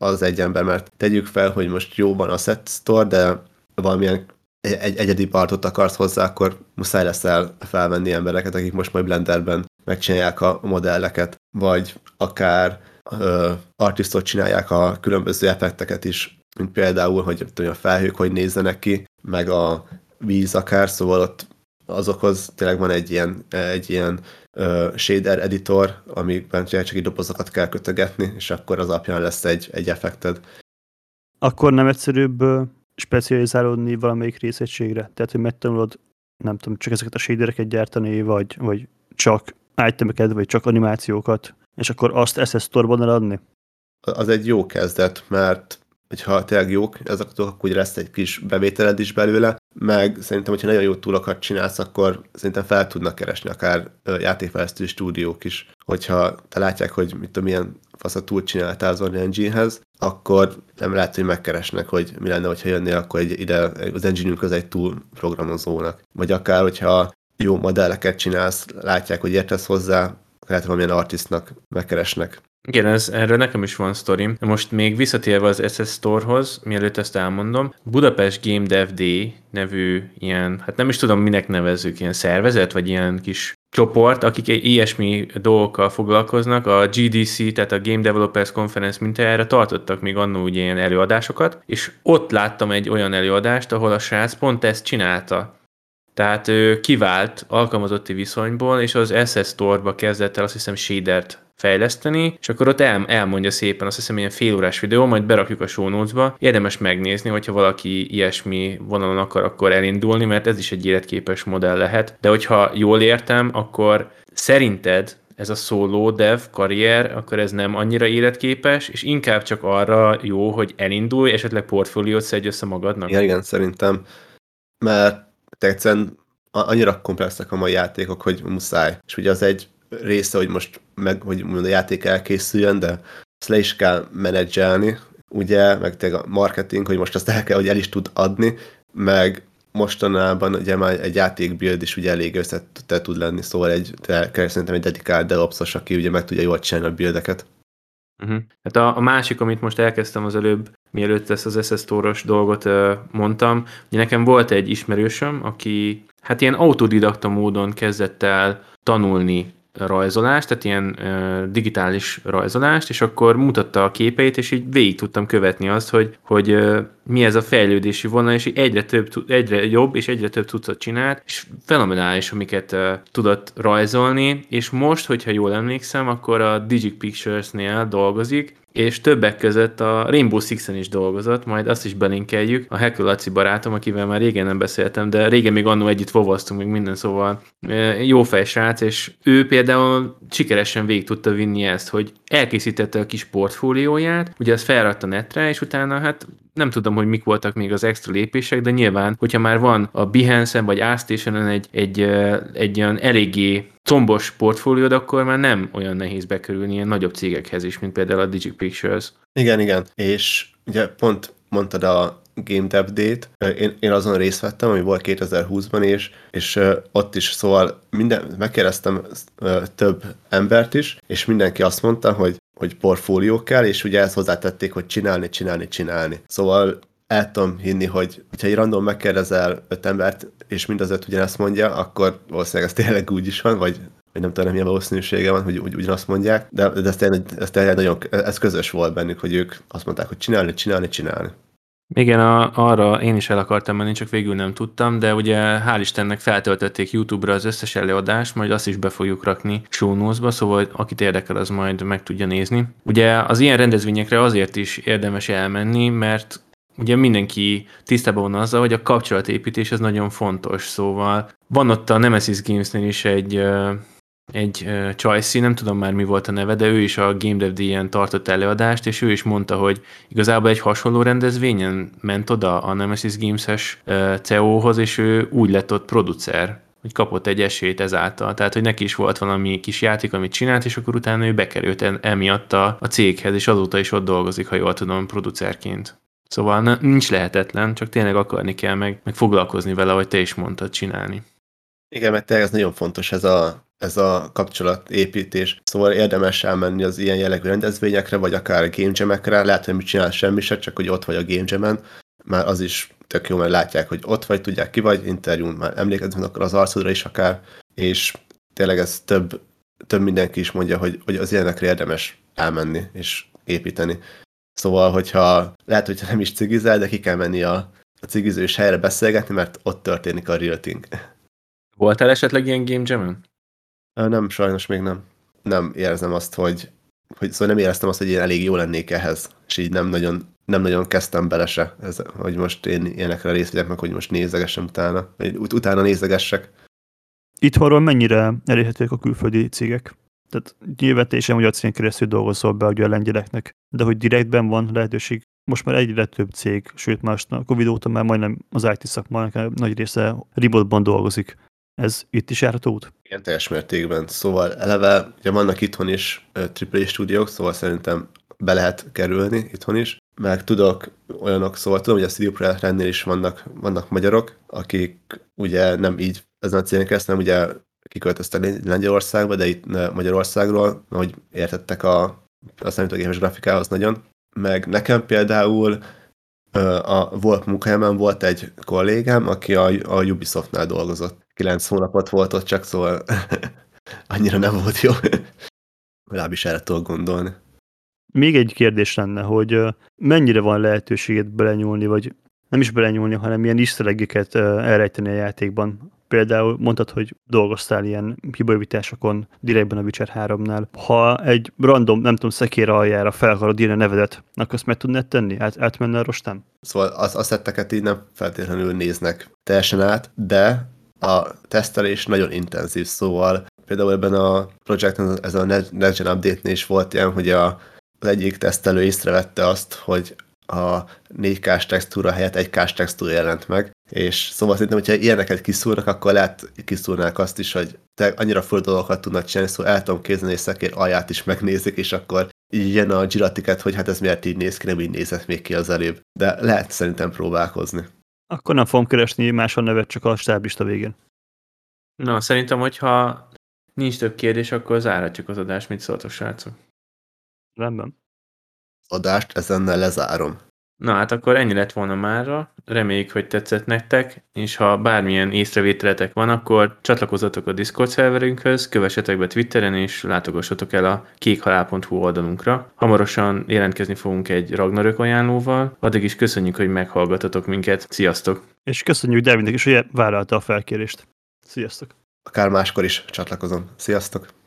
az egy ember, mert tegyük fel, hogy most jó van a set store, de valamilyen egy egyedi partot akarsz hozzá, akkor muszáj lesz el felvenni embereket, akik most majd Blenderben megcsinálják a modelleket, vagy akár ö, artistot csinálják a különböző effekteket is, mint például, hogy a felhők hogy nézzenek ki, meg a víz akár, szóval ott azokhoz tényleg van egy ilyen, egy ilyen uh, shader editor, amikben csak egy dobozokat kell kötögetni, és akkor az alapján lesz egy, egy effekted. Akkor nem egyszerűbb specializálódni valamelyik részegységre? Tehát, hogy megtanulod, nem tudom, csak ezeket a shadereket gyártani, vagy, vagy csak itemeket, vagy csak animációkat, és akkor azt SS Store-ban eladni? Az egy jó kezdet, mert hogyha tényleg jók ezek akkor ugye lesz egy kis bevételed is belőle, meg szerintem, hogyha nagyon jó túlokat csinálsz, akkor szerintem fel tudnak keresni akár játékfejlesztő stúdiók is, hogyha te látják, hogy mit tudom, milyen fasz a túl csináltál az Engine-hez, akkor nem lehet, hogy megkeresnek, hogy mi lenne, hogyha jönnél akkor egy, ide az engine az egy túl programozónak. Vagy akár, hogyha jó modelleket csinálsz, látják, hogy értesz hozzá, lehet valamilyen artistnak megkeresnek. Igen, ez, erről nekem is van sztorim. Most még visszatérve az SS Storehoz, mielőtt ezt elmondom, Budapest Game Dev Day nevű ilyen, hát nem is tudom minek nevezzük, ilyen szervezet, vagy ilyen kis csoport, akik ilyesmi dolgokkal foglalkoznak, a GDC, tehát a Game Developers Conference mintájára tartottak még annó ugye ilyen előadásokat, és ott láttam egy olyan előadást, ahol a srác pont ezt csinálta. Tehát ő kivált alkalmazotti viszonyból, és az SS Store-ba kezdett el azt hiszem shadert fejleszteni, és akkor ott el, elmondja szépen, azt hiszem ilyen félórás videó, majd berakjuk a show notes-ba. Érdemes megnézni, hogyha valaki ilyesmi vonalon akar akkor elindulni, mert ez is egy életképes modell lehet. De hogyha jól értem, akkor szerinted ez a solo dev karrier, akkor ez nem annyira életképes, és inkább csak arra jó, hogy elindulj, esetleg portfóliót szedj össze magadnak? Igen, igen, szerintem. Mert egyszerűen annyira komplexek a mai játékok, hogy muszáj. És ugye az egy része, hogy most meg, hogy mondjuk a játék elkészüljön, de azt le is kell menedzselni, ugye, meg tényleg a marketing, hogy most azt el kell, hogy el is tud adni, meg mostanában ugye már egy játékbuild is ugye elég összetett tud lenni, szóval egy, kell szerintem egy dedikált DevOps-os, aki ugye meg tudja jól csinálni a buildeket. Uh-huh. Hát a, a másik, amit most elkezdtem az előbb, mielőtt ezt az SS Toros dolgot uh, mondtam, ugye nekem volt egy ismerősöm, aki hát ilyen autodidakta módon kezdett el tanulni rajzolást, tehát ilyen uh, digitális rajzolást, és akkor mutatta a képeit, és így végig tudtam követni azt, hogy, hogy uh, mi ez a fejlődési vonal, és egyre, több, egyre jobb, és egyre több tucat csinált, és fenomenális, amiket uh, tudott rajzolni, és most, hogyha jól emlékszem, akkor a Digic Pictures-nél dolgozik, és többek között a Rainbow Six-en is dolgozott, majd azt is belinkeljük. A Hekül Laci barátom, akivel már régen nem beszéltem, de régen még annó együtt vovoztunk, még minden, szóval jó fejsrác, és ő például sikeresen végig tudta vinni ezt, hogy elkészítette a kis portfólióját, ugye az felrakta netre, és utána hát nem tudom, hogy mik voltak még az extra lépések, de nyilván, hogyha már van a Behance-en vagy ArtStation-en egy, egy, egy olyan eléggé combos portfóliód, akkor már nem olyan nehéz bekerülni ilyen nagyobb cégekhez is, mint például a Digic Pictures. Igen, igen. És ugye pont mondtad a Game Day-t. Én, én azon részt vettem, ami volt 2020-ban, és, és ott is szóval minden, megkérdeztem több embert is, és mindenki azt mondta, hogy hogy portfólió kell, és ugye ezt hozzátették, hogy csinálni, csinálni, csinálni. Szóval el tudom hinni, hogy ha egy random megkérdezel öt embert, és mind az öt ugyanezt mondja, akkor valószínűleg ez tényleg úgy is van, vagy, vagy nem tudom, milyen valószínűsége van, hogy ugy, ugyanazt mondják, de, de ez, tényleg, ez tényleg nagyon, ez közös volt bennük, hogy ők azt mondták, hogy csinálni, csinálni, csinálni. Igen, a, arra én is el akartam menni, csak végül nem tudtam, de ugye hál' Istennek feltöltötték YouTube-ra az összes előadást, majd azt is be fogjuk rakni show szóval akit érdekel, az majd meg tudja nézni. Ugye az ilyen rendezvényekre azért is érdemes elmenni, mert ugye mindenki tisztában van azzal, hogy a kapcsolatépítés az nagyon fontos, szóval van ott a Nemesis Games-nél is egy egy uh, Csajci, nem tudom már mi volt a neve, de ő is a Game Dev D-en tartott előadást, és ő is mondta, hogy igazából egy hasonló rendezvényen ment oda a Nemesis Games-es uh, CEO-hoz, és ő úgy lett ott producer, hogy kapott egy esélyt ezáltal. Tehát, hogy neki is volt valami kis játék, amit csinált, és akkor utána ő bekerült emiatt a, a céghez, és azóta is ott dolgozik, ha jól tudom, producerként. Szóval nincs lehetetlen, csak tényleg akarni kell, meg, meg foglalkozni vele, ahogy te is mondtad, csinálni. Igen, mert ez nagyon fontos, ez a ez a kapcsolatépítés. Szóval érdemes elmenni az ilyen jellegű rendezvényekre, vagy akár game jam-ekre, lehet, hogy mit csinál semmi se, csak hogy ott vagy a game jam már az is tök jó, mert látják, hogy ott vagy, tudják ki vagy, interjún már emlékeznek akkor az arcodra is akár, és tényleg ez több, több mindenki is mondja, hogy, hogy az ilyenekre érdemes elmenni és építeni. Szóval, hogyha lehet, hogy nem is cigizel, de ki kell menni a, a cigizős helyre beszélgetni, mert ott történik a real thing. Voltál esetleg ilyen game jam nem, sajnos még nem. Nem érzem azt, hogy, hogy szóval nem éreztem azt, hogy én elég jó lennék ehhez, és így nem nagyon, nem nagyon kezdtem bele se, ez, hogy most én ilyenekre részt vegyek meg, hogy most nézegessem utána, vagy ut- utána nézegessek. Itthonról mennyire elérhetőek a külföldi cégek? Tehát nyilván te hogy a cégén keresztül dolgozol be a lengyeleknek, de hogy direktben van lehetőség. Most már egyre több cég, sőt más a Covid óta már majdnem az IT szakmának nagy része remote dolgozik. Ez itt is járható út? Igen, teljes mértékben. Szóval eleve, ugye vannak itthon is AAA stúdiók, szóval szerintem be lehet kerülni itthon is. Meg tudok olyanok, szóval tudom, hogy a CD Projekt is vannak, vannak magyarok, akik ugye nem így ezen a cégen keresztül, hanem ugye kiköltöztek Lengyelországba, de itt Magyarországról, hogy értettek a, a számítógépes grafikához nagyon. Meg nekem például a volt munkahelyemen volt egy kollégám, aki a, a Ubisoftnál dolgozott kilenc hónapot volt ott csak, szóval (laughs) annyira nem volt jó. Legalábbis erre tudok gondolni. Még egy kérdés lenne, hogy mennyire van lehetőséged belenyúlni, vagy nem is belenyúlni, hanem ilyen isztelegeket elrejteni a játékban. Például mondtad, hogy dolgoztál ilyen hibajavításokon direktben a Witcher 3-nál. Ha egy random, nem tudom, szekér aljára fel akarod írni a nevedet, akkor azt meg tudnád tenni? Át, átmenne a rostán? Szóval az aszetteket így nem feltétlenül néznek teljesen át, de a tesztelés nagyon intenzív, szóval például ebben a projekten, ez a NetGen update is volt ilyen, hogy a, az egyik tesztelő észrevette azt, hogy a 4K-s textúra helyett egy k textúra jelent meg, és szóval szerintem, hogyha ilyeneket kiszúrnak, akkor lehet kiszúrnák azt is, hogy te annyira full dolgokat tudnak csinálni, szóval el tudom képzelni, és szekér alját is megnézik, és akkor így jön a Giratiket, hogy hát ez miért így néz ki, nem így nézett még ki az előbb. De lehet szerintem próbálkozni. Akkor nem fogom keresni máson nevet, csak a stáblista végén. Na, szerintem, hogyha nincs több kérdés, akkor zárhatjuk az adást, mit szóltok, srácok. Rendben. Adást ezennel lezárom. Na hát akkor ennyi lett volna mára, reméljük, hogy tetszett nektek, és ha bármilyen észrevételetek van, akkor csatlakozzatok a Discord szerverünkhöz, kövessetek be Twitteren, és látogassatok el a kékhalál.hu oldalunkra. Hamarosan jelentkezni fogunk egy Ragnarök ajánlóval, addig is köszönjük, hogy meghallgatatok minket. Sziasztok! És köszönjük Davidnek is, hogy vállalta a felkérést. Sziasztok! Akár máskor is csatlakozom. Sziasztok!